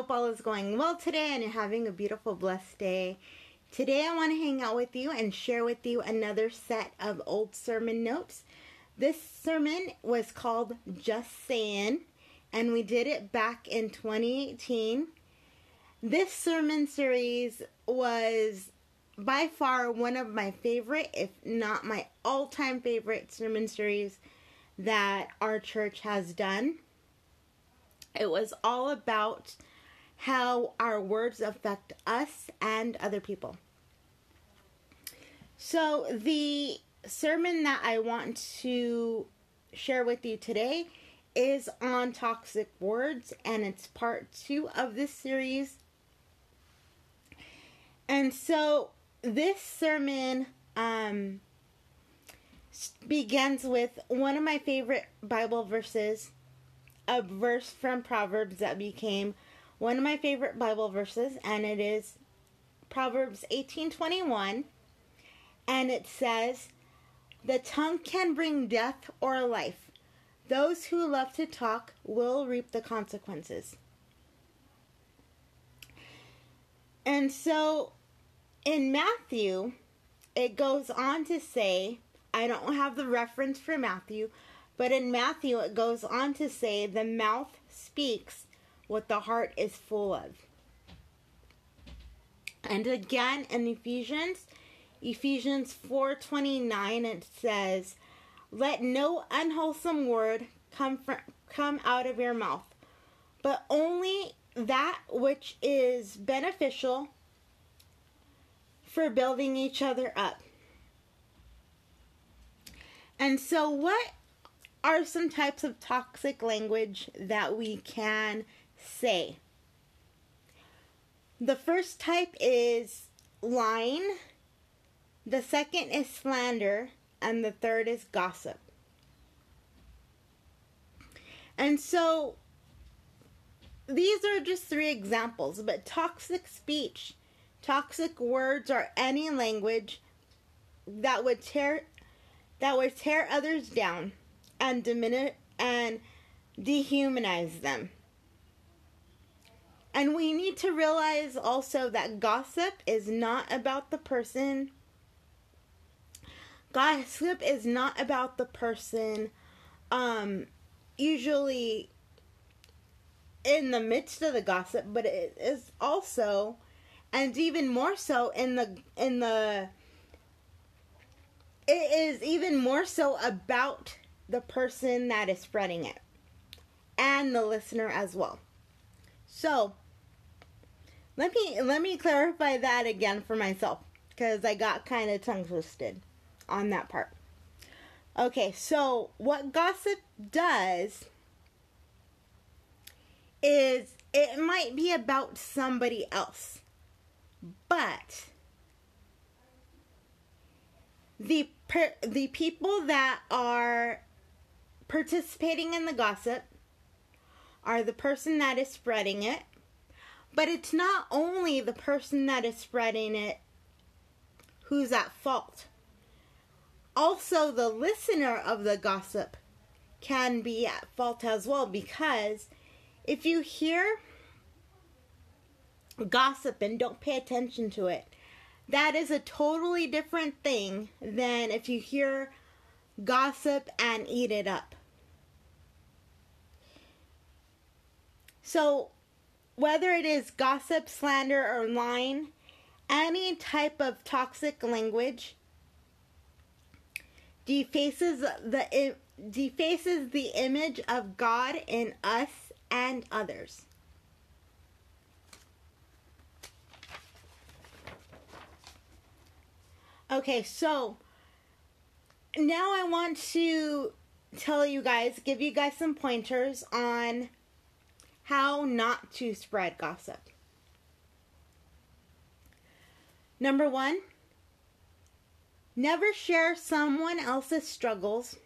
Hope all is going well today and you're having a beautiful, blessed day. Today, I want to hang out with you and share with you another set of old sermon notes. This sermon was called Just Saying, and we did it back in 2018. This sermon series was by far one of my favorite, if not my all time favorite sermon series that our church has done. It was all about how our words affect us and other people. So, the sermon that I want to share with you today is on toxic words, and it's part two of this series. And so, this sermon um, begins with one of my favorite Bible verses a verse from Proverbs that became one of my favorite Bible verses, and it is Proverbs 18:21, and it says, "The tongue can bring death or life. Those who love to talk will reap the consequences." And so in Matthew, it goes on to say, I don't have the reference for Matthew, but in Matthew, it goes on to say, the mouth speaks what the heart is full of. And again in Ephesians, Ephesians 4:29 it says, "Let no unwholesome word come from, come out of your mouth, but only that which is beneficial for building each other up." And so what are some types of toxic language that we can say. The first type is lying, the second is slander, and the third is gossip. And so these are just three examples, but toxic speech, toxic words, or any language that would tear that would tear others down and diminish and dehumanize them. And we need to realize also that gossip is not about the person. Gossip is not about the person um usually in the midst of the gossip, but it is also and even more so in the in the it is even more so about the person that is spreading it and the listener as well. So, let me let me clarify that again for myself because I got kind of tongue twisted on that part. Okay, so what gossip does is it might be about somebody else, but the per, the people that are participating in the gossip are the person that is spreading it, but it's not only the person that is spreading it who's at fault. Also, the listener of the gossip can be at fault as well because if you hear gossip and don't pay attention to it, that is a totally different thing than if you hear gossip and eat it up. So, whether it is gossip, slander, or lying, any type of toxic language defaces the defaces the image of God in us and others. Okay, so now I want to tell you guys, give you guys some pointers on how not to spread gossip. Number one, never share someone else's struggles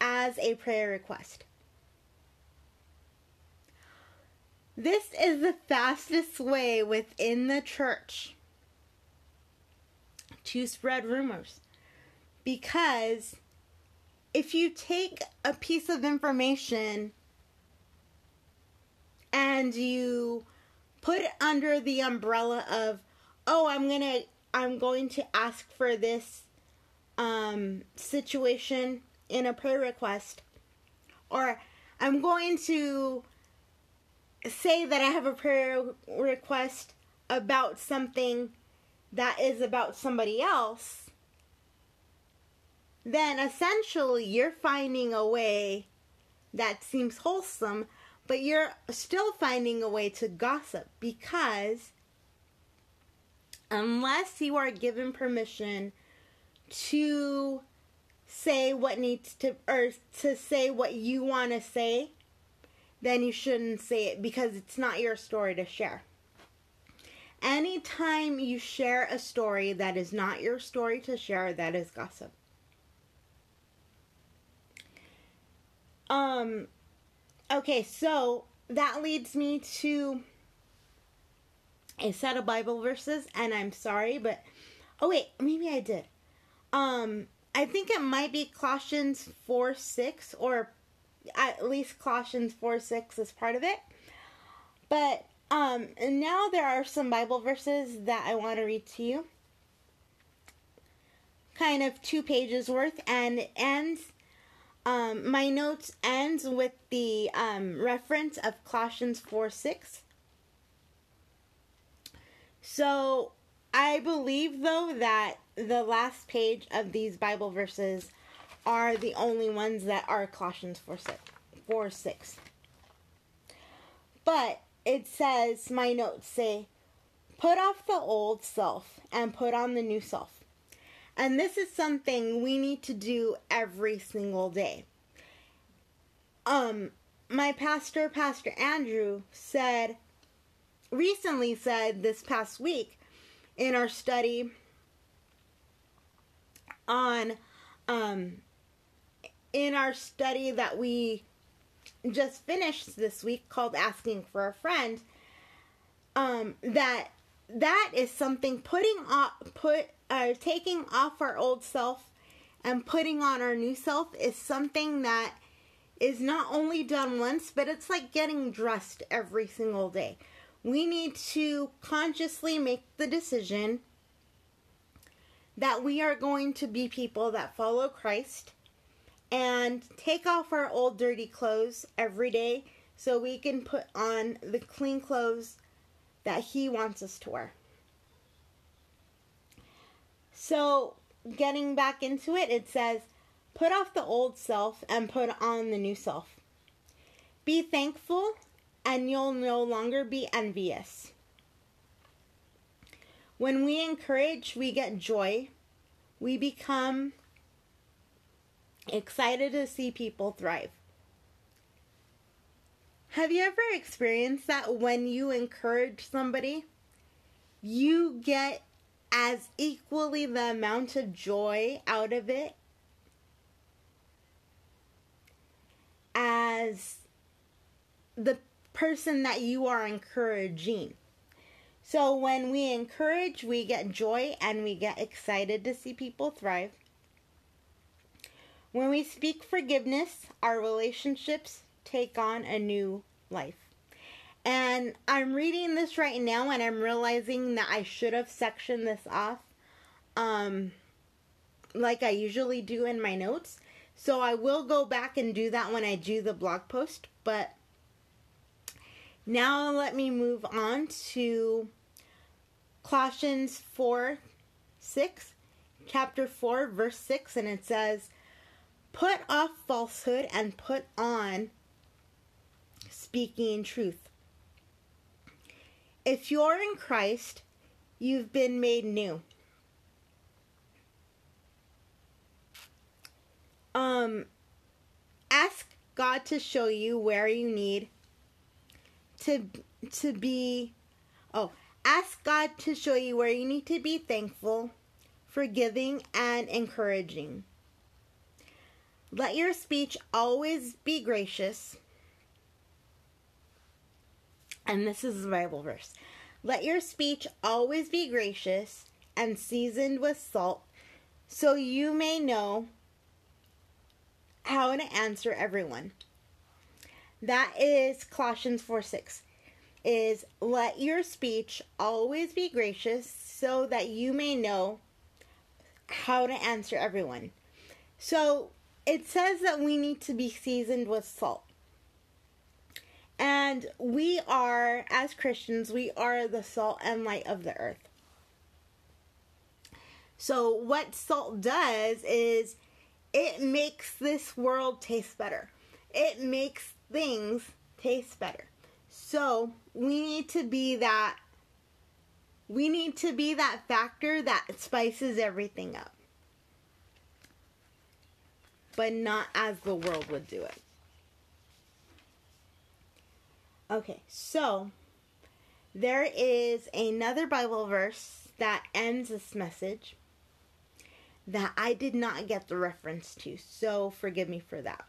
as a prayer request. This is the fastest way within the church to spread rumors. Because if you take a piece of information and you put it under the umbrella of, oh, I'm gonna, I'm going to ask for this um, situation in a prayer request, or I'm going to say that I have a prayer request about something that is about somebody else, then essentially you're finding a way that seems wholesome, but you're still finding a way to gossip because unless you are given permission to say what needs to or to say what you want to say then you shouldn't say it because it's not your story to share. Anytime you share a story that is not your story to share that is gossip. Um okay so that leads me to a set of bible verses and i'm sorry but oh wait maybe i did um I think it might be Colossians 4 6, or at least Colossians 4 6 is part of it. But um, now there are some Bible verses that I want to read to you. Kind of two pages worth, and it ends. Um, my notes ends with the um, reference of Colossians 4 6. So I believe, though, that the last page of these Bible verses are the only ones that are Colossians 4 6. 4, 6. But it says, my notes say, put off the old self and put on the new self. And this is something we need to do every single day. Um, my pastor, Pastor Andrew, said, recently said this past week in our study on um, in our study that we just finished this week called asking for a friend um, that that is something putting off put uh, taking off our old self and putting on our new self is something that is not only done once but it's like getting dressed every single day we need to consciously make the decision that we are going to be people that follow Christ and take off our old dirty clothes every day so we can put on the clean clothes that He wants us to wear. So, getting back into it, it says, Put off the old self and put on the new self. Be thankful, and you'll no longer be envious. When we encourage, we get joy. We become excited to see people thrive. Have you ever experienced that when you encourage somebody, you get as equally the amount of joy out of it as the person that you are encouraging? So when we encourage, we get joy and we get excited to see people thrive. When we speak forgiveness, our relationships take on a new life. And I'm reading this right now and I'm realizing that I should have sectioned this off um like I usually do in my notes. So I will go back and do that when I do the blog post, but now let me move on to Colossians 4 6, chapter 4, verse 6, and it says, Put off falsehood and put on speaking truth. If you're in Christ, you've been made new. Um, ask God to show you where you need to to be. Oh, ask God to show you where you need to be thankful, forgiving, and encouraging. Let your speech always be gracious and this is the Bible verse. Let your speech always be gracious and seasoned with salt, so you may know how to answer everyone. That is Colossians 4 6. Is let your speech always be gracious so that you may know how to answer everyone. So it says that we need to be seasoned with salt. And we are, as Christians, we are the salt and light of the earth. So, what salt does is it makes this world taste better. It makes things taste better. So, we need to be that we need to be that factor that spices everything up but not as the world would do it. Okay, so there is another Bible verse that ends this message that I did not get the reference to, so forgive me for that.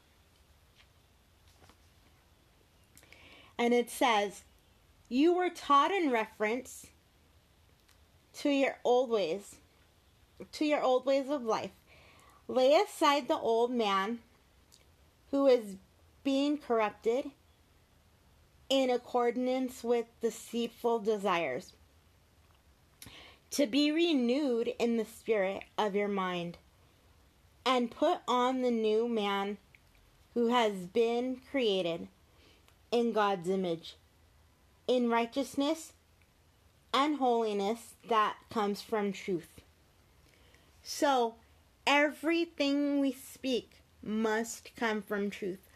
And it says, You were taught in reference to your old ways, to your old ways of life Lay aside the old man who is being corrupted in accordance with deceitful desires, to be renewed in the spirit of your mind, and put on the new man who has been created in God's image, in righteousness and holiness that comes from truth. So, everything we speak must come from truth.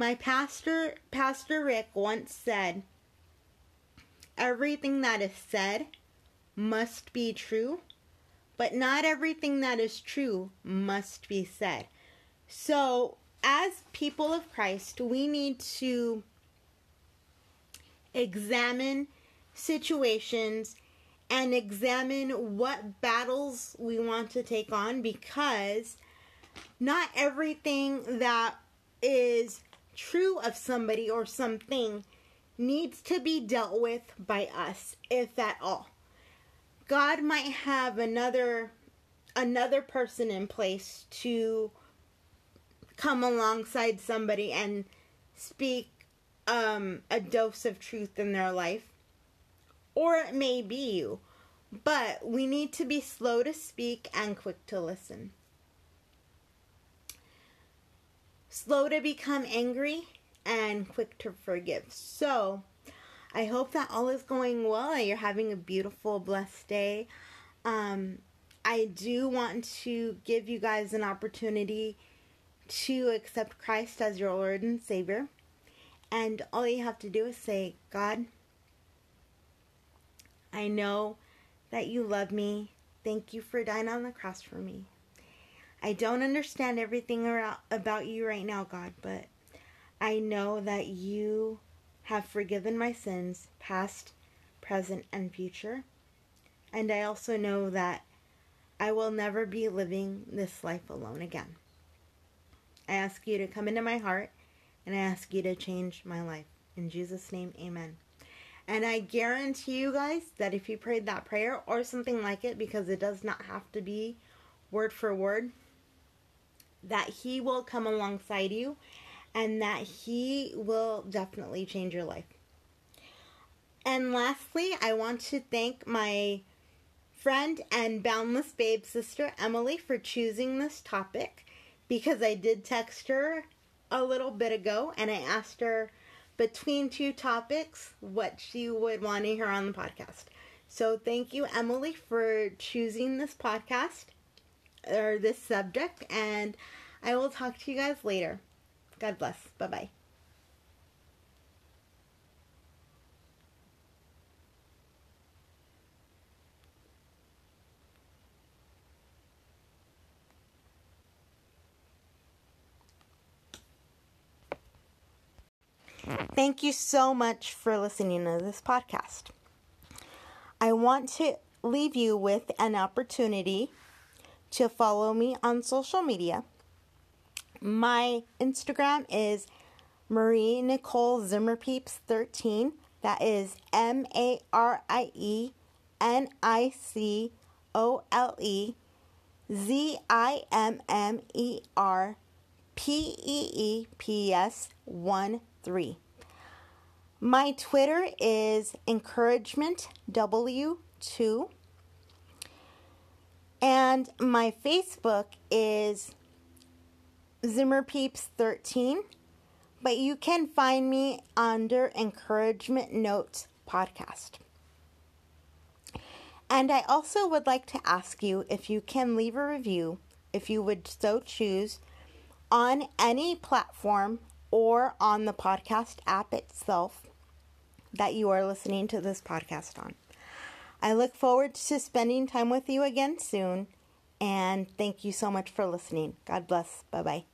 My pastor, Pastor Rick, once said, Everything that is said must be true, but not everything that is true must be said. So, as people of Christ, we need to examine situations and examine what battles we want to take on because not everything that is true of somebody or something needs to be dealt with by us if at all god might have another another person in place to come alongside somebody and speak um, a dose of truth in their life or it may be you. But we need to be slow to speak and quick to listen. Slow to become angry and quick to forgive. So, I hope that all is going well and you're having a beautiful, blessed day. Um, I do want to give you guys an opportunity to accept Christ as your Lord and Savior. And all you have to do is say, God, I know that you love me. Thank you for dying on the cross for me. I don't understand everything about you right now, God, but I know that you have forgiven my sins, past, present, and future. And I also know that I will never be living this life alone again. I ask you to come into my heart and I ask you to change my life. In Jesus' name, amen. And I guarantee you guys that if you prayed that prayer or something like it, because it does not have to be word for word, that He will come alongside you and that He will definitely change your life. And lastly, I want to thank my friend and Boundless Babe sister Emily for choosing this topic because I did text her a little bit ago and I asked her between two topics what she would want to hear on the podcast. So thank you, Emily, for choosing this podcast or this subject, and I will talk to you guys later. God bless. Bye bye. Thank you so much for listening to this podcast. I want to leave you with an opportunity to follow me on social media. My Instagram is Marie Nicole Zimmerpeeps 13. That is M A R I E N I C O L E Z I M M E R P E E P S 1 3. My Twitter is encouragement W2. And my Facebook is Zimmerpeeps13. But you can find me under Encouragement Notes Podcast. And I also would like to ask you if you can leave a review, if you would so choose, on any platform or on the podcast app itself that you are listening to this podcast on. I look forward to spending time with you again soon, and thank you so much for listening. God bless. Bye bye.